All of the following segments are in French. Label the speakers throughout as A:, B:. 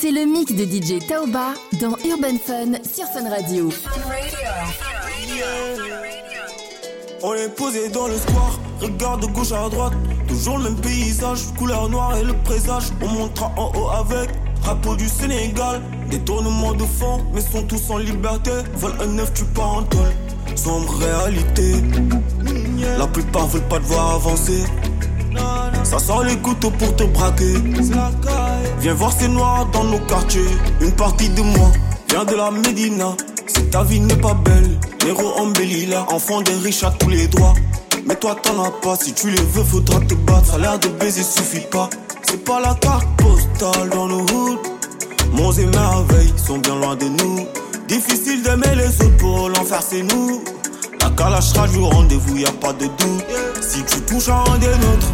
A: C'est le mix de DJ Taoba dans Urban Fun sur Fun Radio.
B: On est posé dans le square, regarde de gauche à droite. Toujours le même paysage, couleur noire et le présage. On montera en haut avec drapeau du Sénégal. Détournement de fond, mais sont tous en liberté. Vol un neuf, tu pars en tôle. Sombre réalité. La plupart veulent pas te voir avancer. Ça sort les couteaux pour te braquer. Viens voir ces noirs dans nos quartiers. Une partie de moi vient de la Médina. Si ta vie n'est pas belle, héros embellis là. Enfant des riches à tous les droits. Mais toi t'en as pas, si tu les veux, faudra te battre. Ça a l'air de baiser suffit pas. C'est pas la carte postale dans nos hoods. Monts et merveilles sont bien loin de nous. Difficile d'aimer les autres pour l'enfer, c'est nous. La calage sera du rendez-vous, y a pas de doute. Si tu touches à un des nôtres,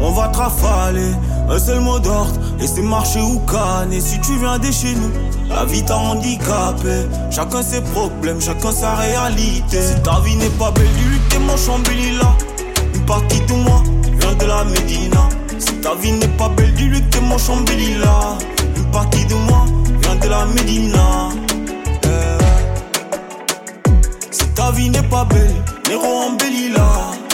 B: on va te rafaler. Un seul mot d'ordre, et c'est marcher ou canner. Si tu viens de chez nous, la vie t'a handicapé. Chacun ses problèmes, chacun sa réalité. Si ta vie n'est pas belle, que t'es mon chambéli là. Une partie de moi vient de la Médina. Si ta vie n'est pas belle, dis-lui que t'es mon chambéli là. Une partie de moi vient de la Médina. Eh. Si ta vie n'est pas belle, Néro embellit là.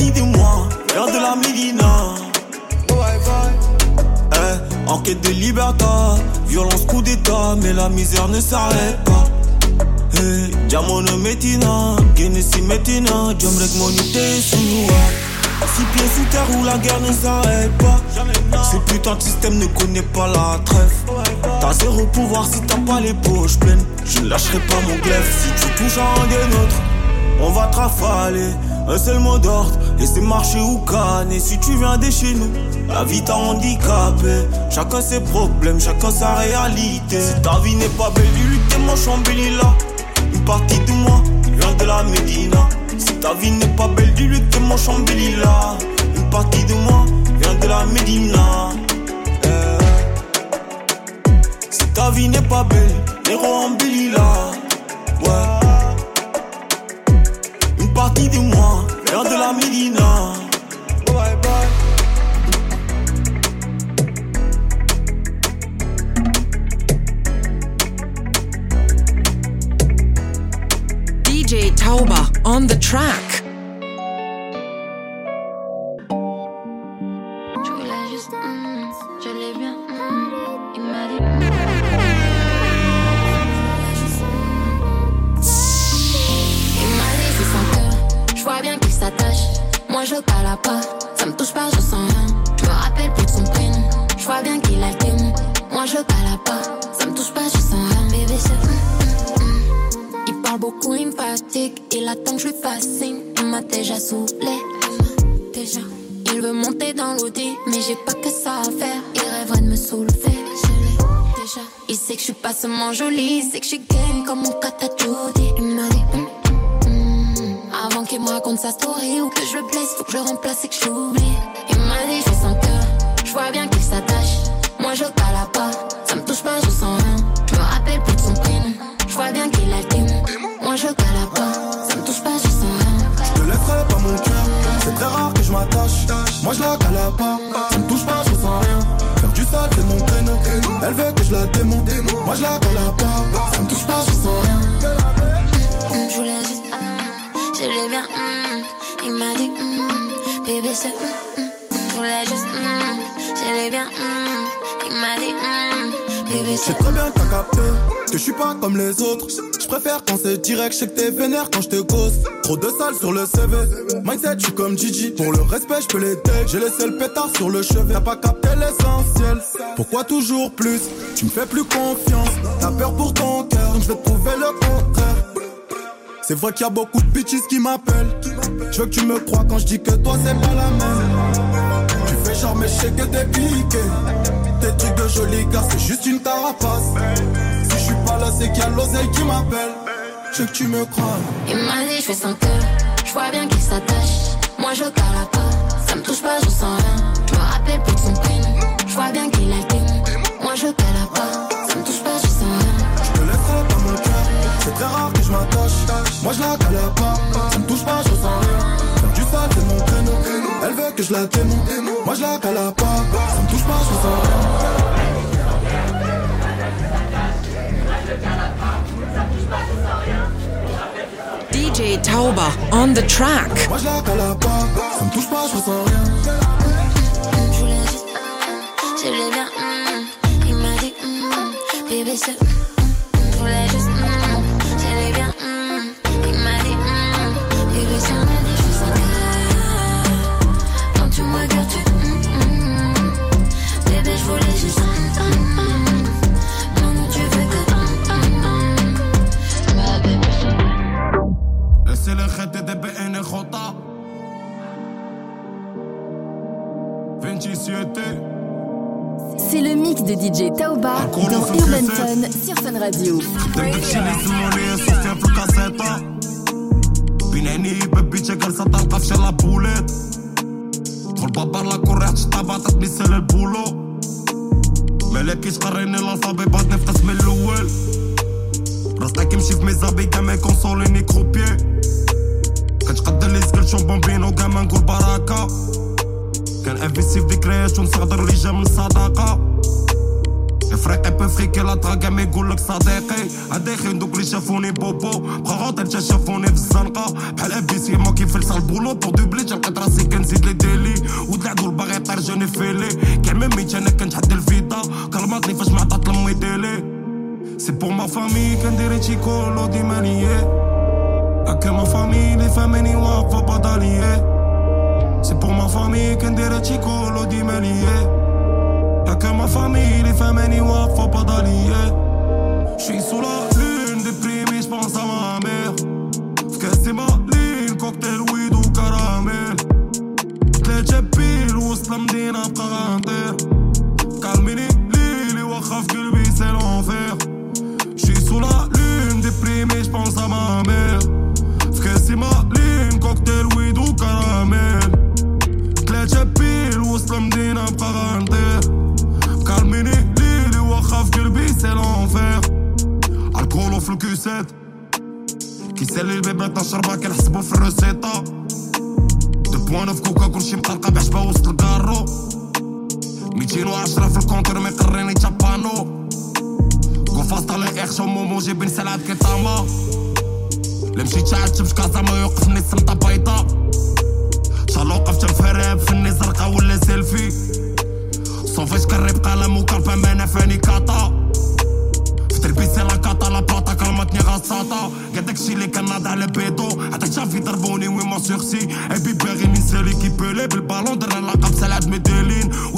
B: Partie de moi vient de la Médina. Eh, en de liberté, violence, coup d'état, mais la misère ne s'arrête pas. Hey, Diamono Metina, Genesis Metina, Jomrek Monité sous Six pieds sous terre où la guerre ne s'arrête pas. Ce putain de système ne connaît pas la trêve. T'as zéro pouvoir si t'as pas les poches pleines. Je ne lâcherai pas mon glaive si tu touches un des nôtres. On va te rafaler, un seul mot d'ordre, et c'est marcher ou canner. Si tu viens de chez nous, la vie t'a handicapé. Chacun ses problèmes, chacun sa réalité. Si ta vie n'est pas belle, t'es mon chambéli là. Une partie de moi vient de la Médina. Si ta vie n'est pas belle, dis-lui que mon chambéli là. Une partie de moi vient de la Médina. Eh. Si ta vie n'est pas belle, Néro embellit là. Ouais. Une partie de moi vient de la Médina. Bye bye.
C: DJ Tauba on the track.
D: Je voulais juste, mm, je l'ai bien, mm, il m'a dit. Moi je parle pas, ça me touche pas, je sens rien. Je me rappelle plus de son prénom, je vois bien qu'il a le. Moi je parle pas, ça me touche pas, je sens rien. Bébé. Il parle beaucoup, il me fatigue, il attend que je lui fasse signe. Il m'a déjà saoulé, déjà. Il veut monter dans l'audi, mais j'ai pas que ça à faire. Il rêverait de me soulever, déjà. Il sait que je suis pas seulement jolie, il sait que je suis game comme mon m'a dit, qu'il me raconte sa story ou que je le blesse, faut que je remplace et que je l'oublie. Il m'a dit, je sans cœur, je vois bien qu'il s'attache. Moi je cala pas, ça me touche pas, je sens rien. Je me rappelle plus de son prénom, je vois bien qu'il a le démon. Moi je cala pas, ça me touche pas, je sens rien.
B: Je te laisserai pas mon cœur, c'est très rare que je m'attache. Moi je la cala pas, ça me touche pas, je sens rien. Faire du sale, c'est mon créneau. Elle veut que je la démonte. Moi je la cala pas, ça me touche pas, je sens rien.
D: Je voulais juste, ah, je l'ai bien, mm, il m'a dit, mm, bébé c'est, mm, mm. juste, mm, l'ai bien, mm, il m'a dit, mm, bébé c'est,
B: C'est très bien que t'as capté que je suis pas comme les autres. Je préfère quand c'est direct, je sais que t'es vénère quand je te cause. Trop de sales sur le CV. Mindset, je suis comme Gigi. Pour le respect, je peux les. J'ai laissé le pétard sur le chevet. T'as pas capté l'essentiel. Pourquoi toujours plus? Tu me fais plus confiance. T'as peur pour ton cœur, donc je vais te prouver le contraire. C'est vrai qu'il y a beaucoup de bitches qui m'appellent. Je veux que tu me crois quand je dis que toi c'est pas la même. Tu fais genre mais je sais que t'es piqué. Tes trucs de joli gars, c'est juste une carapace. Si je suis pas là, c'est qu'il y a l'oseille qui m'appelle. Je veux que tu me crois.
D: il m'a dit, je fais sans cœur, je vois bien qu'il s'attache. Moi je cala pas, ça me touche pas, je sens rien. Je me rappelle plus de son prénom, je vois bien qu'il a. Moi je cala pas, ça me touche pas, je sens rien.
B: Je te laisserai pas mon cœur. C'est très rare que je m'attache. Moi je la pas. Ça me touche pas, je sens rien. Du sale, c'est mon créneau. Elle veut
E: que je la démonte. Moi je la pas, ça me touche pas, je sens rien.
C: DJ Tauber on the track.
E: Moi je la cala pas, ça me touche pas, je ressens rien.
D: Je voulais juste, mm, je voulais bien, mm. il m'a dit, mm, bébé c'est, je voulais juste,
E: Laissez le khete de BN Jota 27
F: C'est le mix de DJ Taoba dans Urban Fun sur Fun Radio.
E: ميت انا كنتحدى الفيدا كلماتني فاش ما عطات لمي ديلي سي بور ما فامي كندير هادشي كولو ديما ليا هكا ما فامي لي فاميني واقفة بدالية سي بور ما فامي كندير هادشي كولو ديما ليا هكا ما فامي لي فاماني واقفة بدالية شي سو لا لون ديبريمي جبونس ا ما مير في كاسي مالين كوكتيل ويد وكراميل تلاتة بيل وسط المدينة بقى غنطير ديبريمي جبونس ا ما مير في كاسي مالين كوكتيل ويد وكراميل تلاتة بيل وسط المدينة بقى غنطير كالميني ليلي واخا في قلبي سي لونفير الكولو في الكيسات كيسالي البيبات نشربها كنحسبو في الروسيطة دو بوان في كوكا كلشي مقلقة بعشبة وسط الكارو ميتين وعشرة في الكونتر ما يقريني تشابانو بلاصة مو مو وموجي بن كي طاما لمشي مشيت شعلت كازا ما يوقفني السمطة بيضا شحال وقفت مفرب فني زرقا ولا سيلفي صوفيت كريب قلم وكرفة ما نفاني فاني كاطا في تربيسي لا كاطا لا باطا كلمتني غساطا قال داكشي لي كناض على بيدو حتى شافي ضربوني وي ما سيغسي ابي باغي ننسى ليكيبولي بالبالون درنا لاقا سلاد ميدالي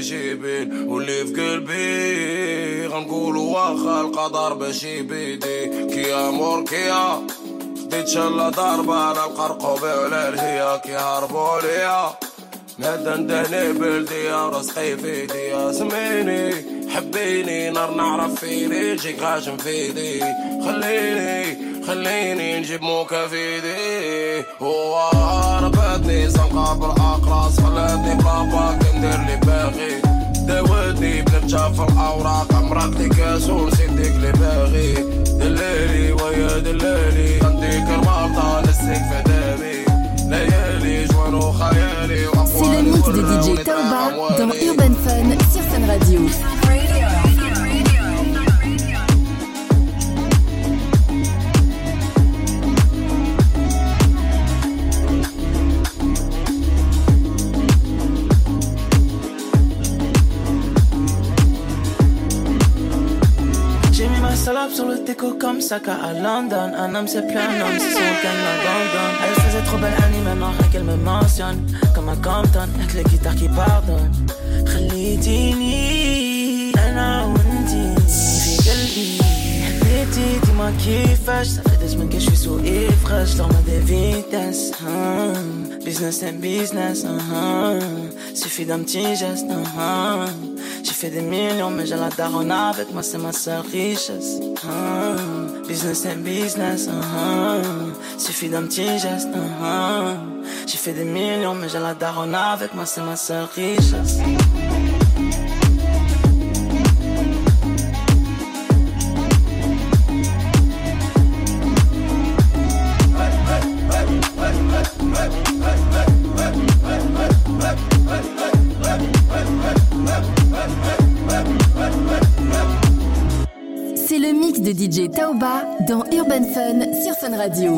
E: جيبين واللي في قلبي غنقولو واخا القدر باش يبيدي. كيا مور كيا خديت شلة ضربة أنا مقرقوبي على الهيا. كيهربو ليا مادة ندهني بلدية رزقي فيدي. يا سميني حبيني نار نعرف فيني. جيك غاش فيدي. خليني خليني نجيب موكا فيدي. لي هو زنقة بالأقراص خلاتني بلابا كندير لي باغي. داوتني بلمشة في الأوراق مرقتي كاس نسيت ديك لي باغي. دلالي ويا دلالي غنديك
F: المرطة نسيك في دامي. ليالي جوان وخيالي وأقوالي سي لو ميكس دي دي جي توبة دون أوربان فان سير سان راديو
G: salope sur le déco comme Saka à London. Un homme c'est plus un homme, c'est son qu'elle m'abandonne. Elle faisait trop belle Annie, maintenant rien qu'elle me mentionne. Comme à Compton, avec les guitares qui pardonnent. خليتيني أنا وانتي في قلبي حبيتي dis-moi qui fâche Ça fait des semaines que je suis sous ivre dans ma des vitesses uh Business and j'ai fait des millions, mais j'ai la daronne avec moi, c'est ma seule richesse. Uh-huh. Business and business, uh-huh. suffit d'un petit geste. Uh-huh. J'ai fait des millions, mais j'ai la daronne avec moi, c'est ma seule richesse.
F: DJ Taoba dans Urban Fun sur Fun Radio.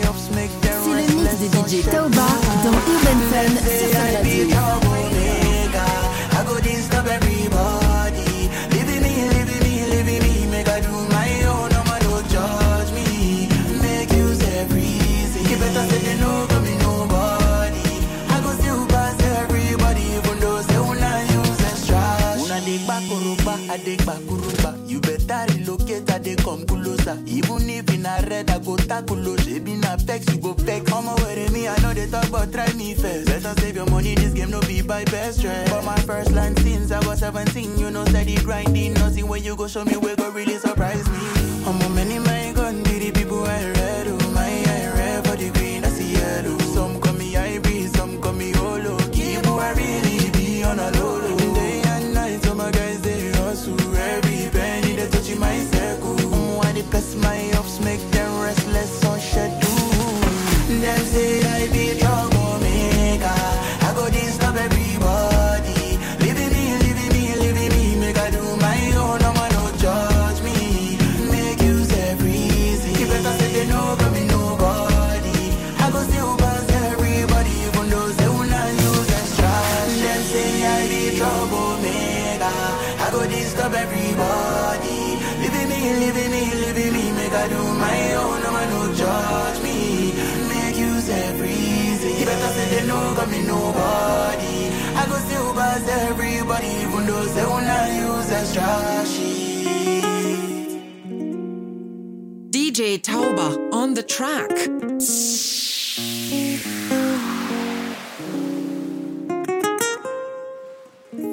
F: C'est le mix de DJ Taoba dans Urban Fun sur Fun Radio.
G: I go disturb everybody. Living me, living me, living me. Make I do my own, alligator they come closer. Even if in a red, I go tackle. She be na pex, you go peck. Come away with me, I know they talk, but try me first. Better save your money, this game no be by best friend. For my first line since I was 17, you know, steady grinding. Nothing when you go show me, we go really surprise me. I'm a many man.
C: DJ Tauba on the track.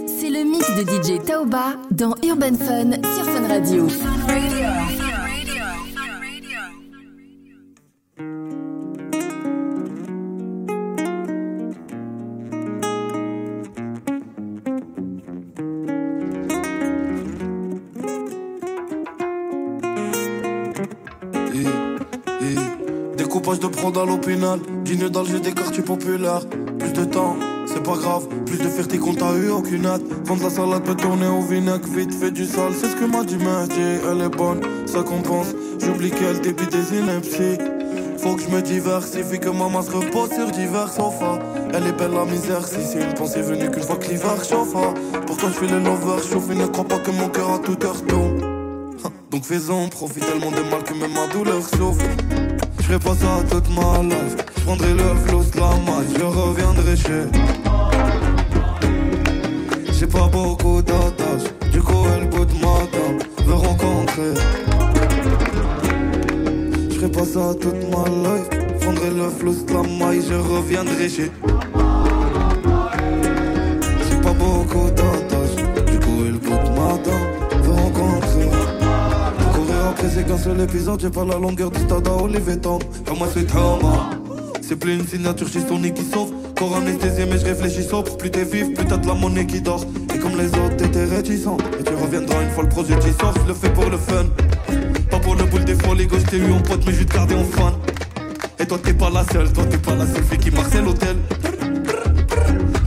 F: C'est le mix de DJ Taoba dans Urban Fun sur Fun Radio.
H: Prendre à l'opinal, dîner des quartiers populaires. Plus de temps, c'est pas grave, plus de fierté qu'on t'a eu aucune hâte. Vendre la salade peut tourner au vinaigre, vite fait du sale, c'est ce que m'a dit Mehdi, elle est bonne, ça compense. J'oublie qu'elle débite des inepties. Faut que je me diversifie, que maman se repose sur divers sofas. Elle est belle la misère, si c'est une pensée venue qu'une fois que l'hiver chauffe. ah. Pourtant je fais le lover, chauffe et ne crois pas que mon cœur à toute heure tombe. Donc fais-en, profite tellement de mal que même ma douleur souffre. Je ferai pas ça toute ma life. Je prendrai le flow de la maille, je reviendrai chez. pas beaucoup d'attaches. Du coup, elle goûte ma dame, veut rencontrer. Je ferai pas ça toute ma life. Fondrai le flou de la maille, je reviendrai chez. J'ai pas beaucoup d'attaches. Après, qu'un seul épisode. J'ai pas la longueur du stade à Olivier Tom. Comme c'est Thomas. C'est plus une signature chez Sony qui sauve. Corps anesthésié, mais je réfléchis sobre. Plus t'es vif, plus t'as de la monnaie qui dort. Et comme les autres, t'étais réticent. Et tu reviendras une fois le projet qui sort. Je le fais pour le fun. Pas pour le boule des folies, gauche, t'es eu en pote, mais je te garder en fan. Et toi, t'es pas la seule, toi, t'es pas la seule fille qui marche l'hôtel.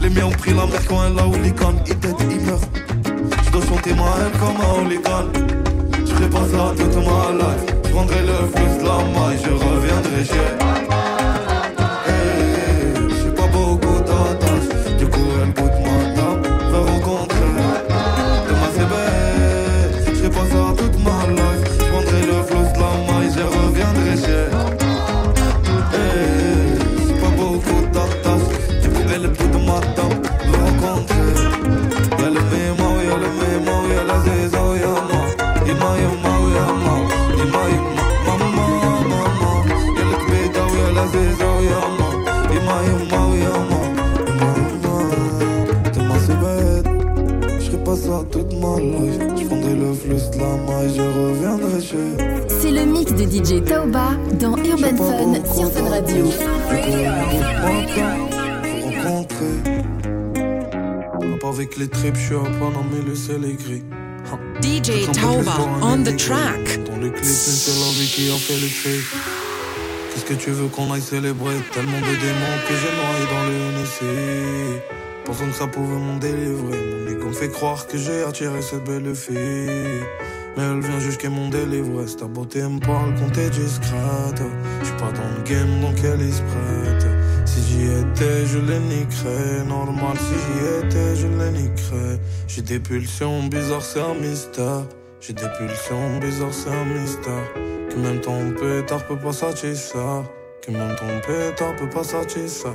H: Les miens ont pris la mer quand elle a hooligan. Il t'aide, il meurt. Je dois chanter ma haine comme un hooligan. Je ferai pas ça toute ma life. Je prendrai le flux de la maille, je reviendrai chez.
A: DJ Taoba dans Urban Fun sur Fun Radio.
H: Avec les tripes, je suis à mais le ciel est gris.
C: DJ Taoba on the track.
H: Dans le clip, c'est la vie qui a fait le trick. Qu'est-ce que tu veux qu'on aille célébrer? Tellement de démons que j'ai noyé dans le NC. Pensant que ça pouvait m'en délivrer. Mon me fait croire que j'ai attiré cette belle fille. Mais elle vient jusqu'à mon délivresse. Ta beauté me parle quand t'es discrète. J'suis pas dans le game donc elle est prête. Si j'y étais, je les niquerais. Normal, si j'y étais, je les niquerais. J'ai des pulsions bizarres, c'est un mystère. J'ai des pulsions bizarres, c'est un mystère. Que même ton pétard peut pas satisfaire. Que même ton pétard peut pas satisfaire.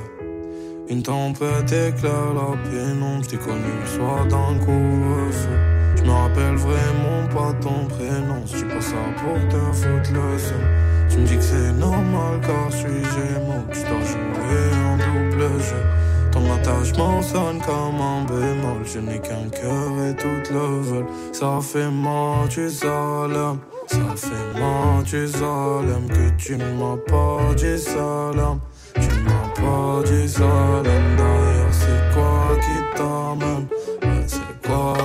H: Une tempête éclaire la pénombre. T'es connu le soir d'un couvre-feu. Je me rappelle vraiment pas ton prénom. Si tu passes ça pour te foutre le son. Tu me dis que c'est normal car je suis gémeaux. Tu dois jouer en double jeu. Ton attachement sonne comme un bémol. Je n'ai qu'un cœur et tout le vol. Ça fait mal, tu salam. Ça fait mal, tu salam. Que tu ne m'as pas dit salam. Tu m'as pas dit salam. D'ailleurs, c'est quoi qui t'amène? C'est quoi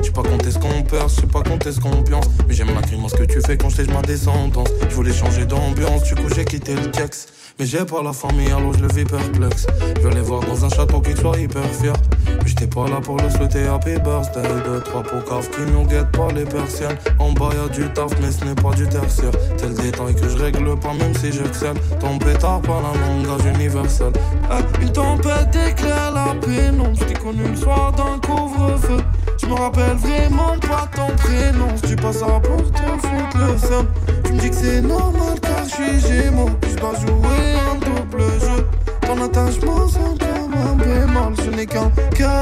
H: J'sais pas compter ce qu'on perd, j'sais pas compter ce qu'on pense. Mais j'aime la ce que tu fais quand je ma descendance. Je voulais changer d'ambiance, du coup j'ai quitté le texte. Mais j'ai pas la famille, alors je le vis perplexe. Je les voir dans un château qui soit hyper fier. Mais j'étais pas là pour le souhaiter happy birthday. Deux, trois cave qui nous guettent pas les persiennes. En bas y'a du taf, mais ce n'est pas du tertiaire. C'est le détail que je règle pas, même si j'excelle. Ton pétard par un langage universel. Eh, une tempête éclaire la pénombre. J't'ai connu le soir d'un couvre-feu. Je me rappelle vraiment pas ton prénom. Tu passes ça pour te foutre le seum. Tu me dis que c'est normal car je suis gémeaux. Je dois jouer un double jeu. Ton attachement comme un bémol. Je n'ai qu'un cœur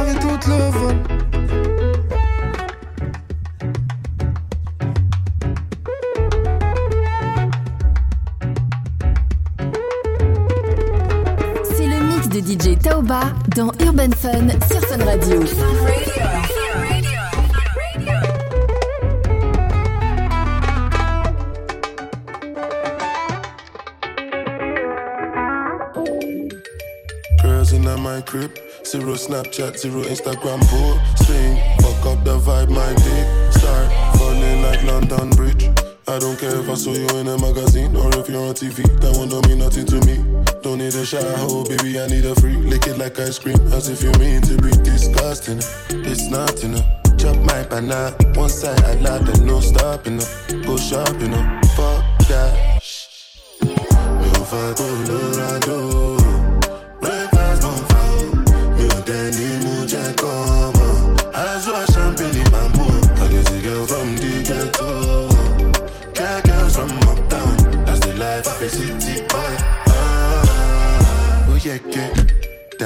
I: zero Instagram posting. Fuck up the vibe, my dick. Start falling like London Bridge. I don't care if I saw you in a magazine or if you're on TV. That one don't mean nothing to me. Don't need a shower, baby. I need a free. Lick it like ice cream, as if you mean to be disgusting. It's not enough. Chop my banana, one side I lie, then no stopping up. Go shopping up, fuck that. Me over Colorado.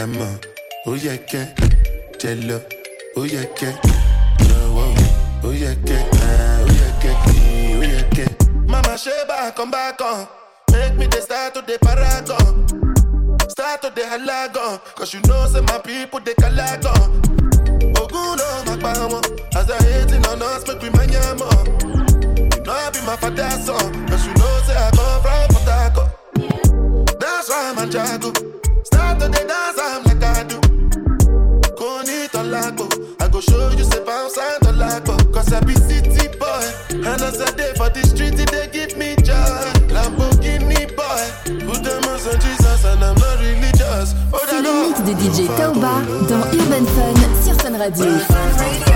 I: Que, dama, oh yeah, que, jello, oh yeah, que, oh yeah, que, ah, oh yeah, que, oh yeah, que. Mama Sheba, come back on, make me the start to the paragon. Start to the halagon, cause you know say my people they calagon. Oguno, my power, as I hating on us, make we mania more. You know I be my father's son, cause you know say I come from Potako. That's why I'm a jago. Start to the dance, I'm like I do. Koni I go show you say bounce and Tolago. Cause I be city boy, and as I day for the street, they give me joy. Lamborghini boy, put them on Jesus and I'm not religious. Oh,
A: mix de DJ Taoba dans Urban Fun sur Fun Radio.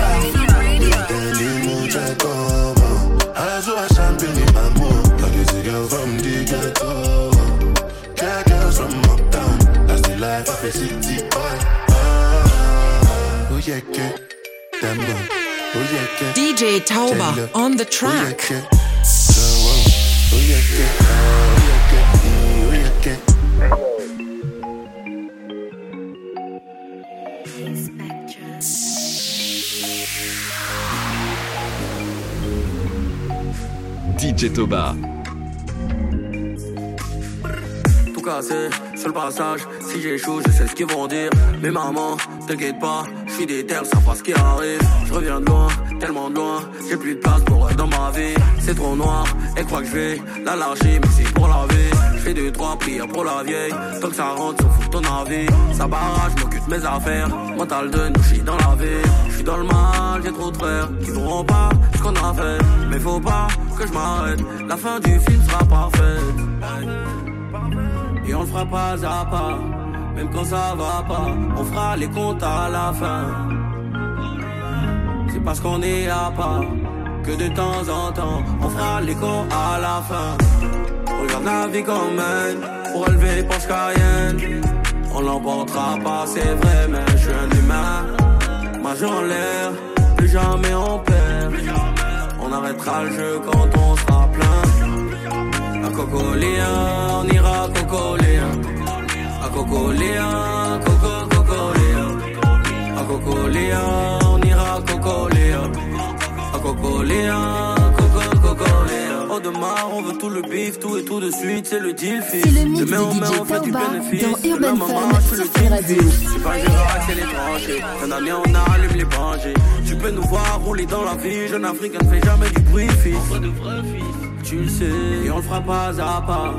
I: Ah, oh yeah, que. Oh yeah, que,
C: DJ Tauba on the
I: Oh
C: track.
I: que, oh, yeah, que, oh yeah, que, oh yeah, que.
J: DJ Toba.
K: Casser sur le passage. Si j'échoue, je sais ce qu'ils vont dire. Mais maman, t'inquiète pas, je suis ça pas ce qui arrive. Je reviens de loin, tellement de loin, j'ai plus de place pour eux dans ma vie. C'est trop noir, elle croit que je vais la lâcher, mais c'est pour la vie. Je fais deux, trois prières pour la vieille. Tant que ça rentre, s'en fout ton avis. Ça barrage, m'occupe mes affaires. Mental de nous, je suis dans la vie. Je suis dans le mal, j'ai trop de frères qui verront pas ce qu'on a fait. Mais faut pas que je m'arrête, la fin du film sera parfaite. Et on le fera pas à pas, même quand ça va pas, on fera les comptes à la fin. C'est parce qu'on est à part que de temps en temps, on fera les comptes à la fin. Regarde la vie qu'on mène pour relever Porsche Cayenne. On l'emportera pas, c'est vrai, mais je suis un humain. Majeur en l'air, plus jamais on perd. On arrêtera le jeu quand on sera Cocoléa, on ira à Cocoléa. À Cocoléa, Coco, Cocoléa. À Cocoléa, on ira à Cocoléa. À Cocoléa, Coco, Cocoléa. Oh, demain, on veut tout le bif, tout et tout de suite, c'est le deal, fils.
A: C'est le mix
K: Demain,
A: de
K: on met,
A: DJ
K: on fait du bénéfice.
A: dans Urban Fun
K: maman, je suis le
A: Radio.
K: fils. C'est pas Gérard, c'est l'étranger. Fin d'année, on allume les bangers. Tu peux nous voir rouler dans la vie. Jeune africain ne fait jamais du bruit, fils. Tu le sais, et on le fera pas à pas.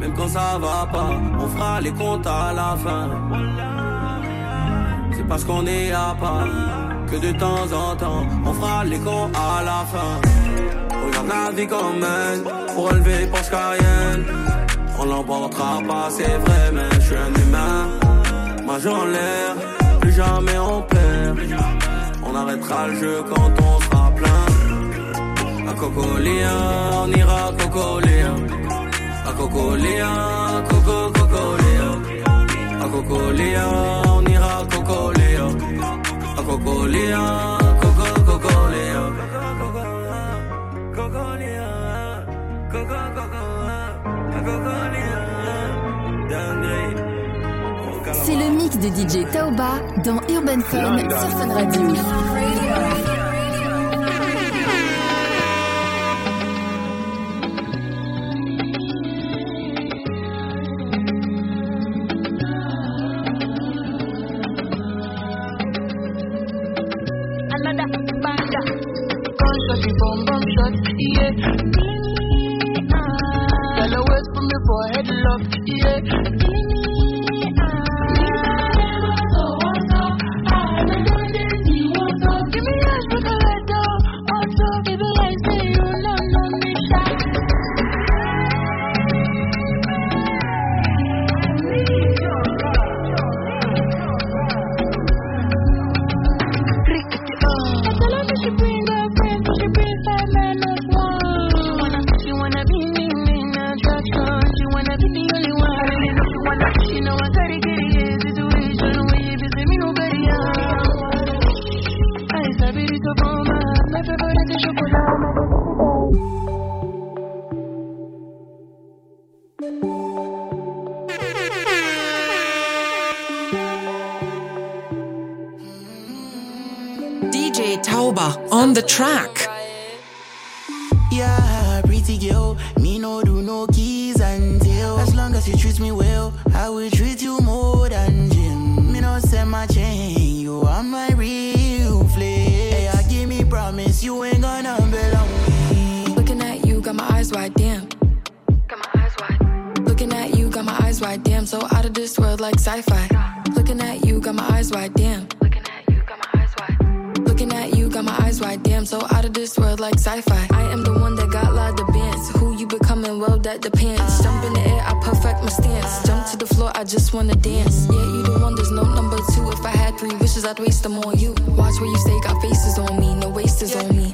K: Même quand ça va pas, on fera les comptes à la fin. C'est parce qu'on est à part que de temps en temps, on fera les comptes à la fin. Regarde la vie qu'on mène pour relever Porsche Cayenne. On l'emportera pas, c'est vrai, mais je suis un humain. Majeur en l'air, plus jamais on perd. On arrêtera le jeu quand on Cocoléa, on ira à Cocoléa. À Cocoléa, Coco, Cocoléa. À Cocoléa, on ira à Cocoléa. À Cocoléa, Coco, Cocoléa. Cocoléa, Coco, Coco, Cocoléa. Dinguerie.
A: C'est le mix de DJ Taoba dans Urban Fun sur Fun Radio.
L: You
M: treat me well, I will treat you more than gym. Me not send my chain, you are my real flame. Hey, I give me promise, you ain't gonna belong.
G: Looking at you, got my eyes wide, damn. Got my eyes wide. Looking at you, got my eyes wide, damn. So out of this world like sci-fi. Looking at you, got my eyes wide, damn. Looking at you, got my eyes wide. Looking at you, got my eyes wide, damn. So out of this world like sci-fi. I am the one that got la the bands. Who you becoming? Well, that depends. I just wanna dance. Yeah, you the one, there's no number two. If I had three wishes, I'd waste them on you. Watch where you stay, got faces on me, no wasters on me.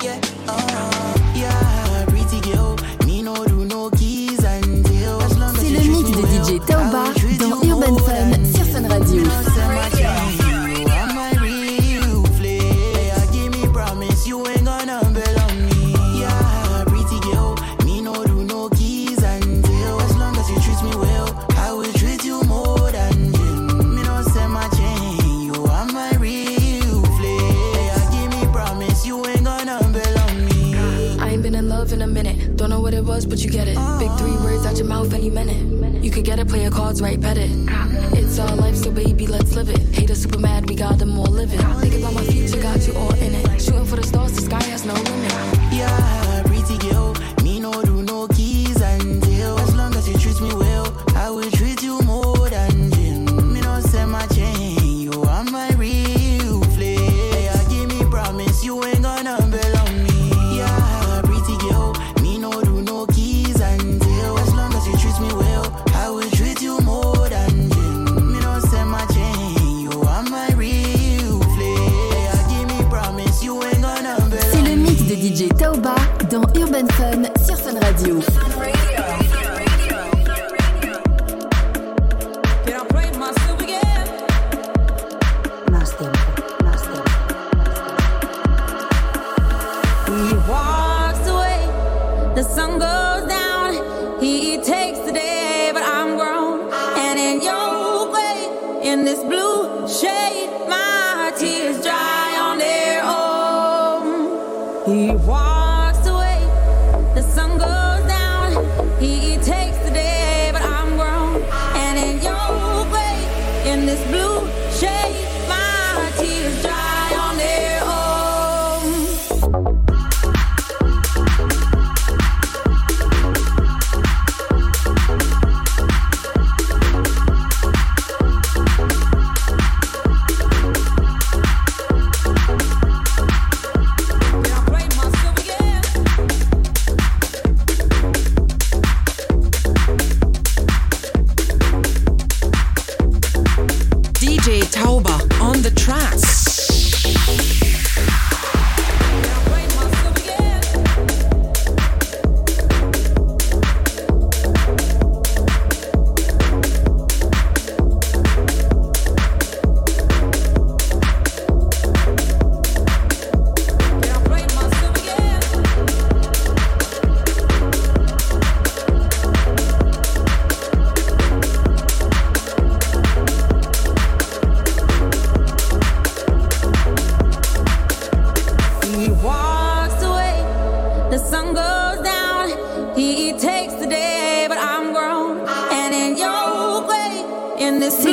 G: in
N: this to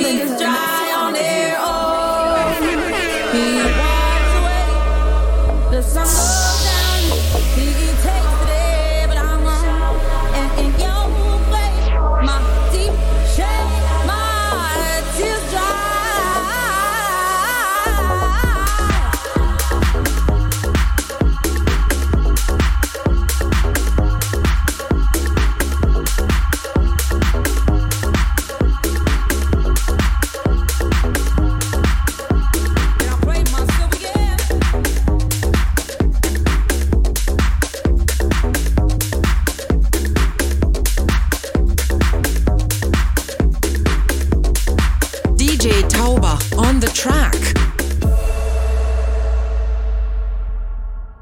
F: mix DJ
N: Dry on their own. Oh. He away the sun.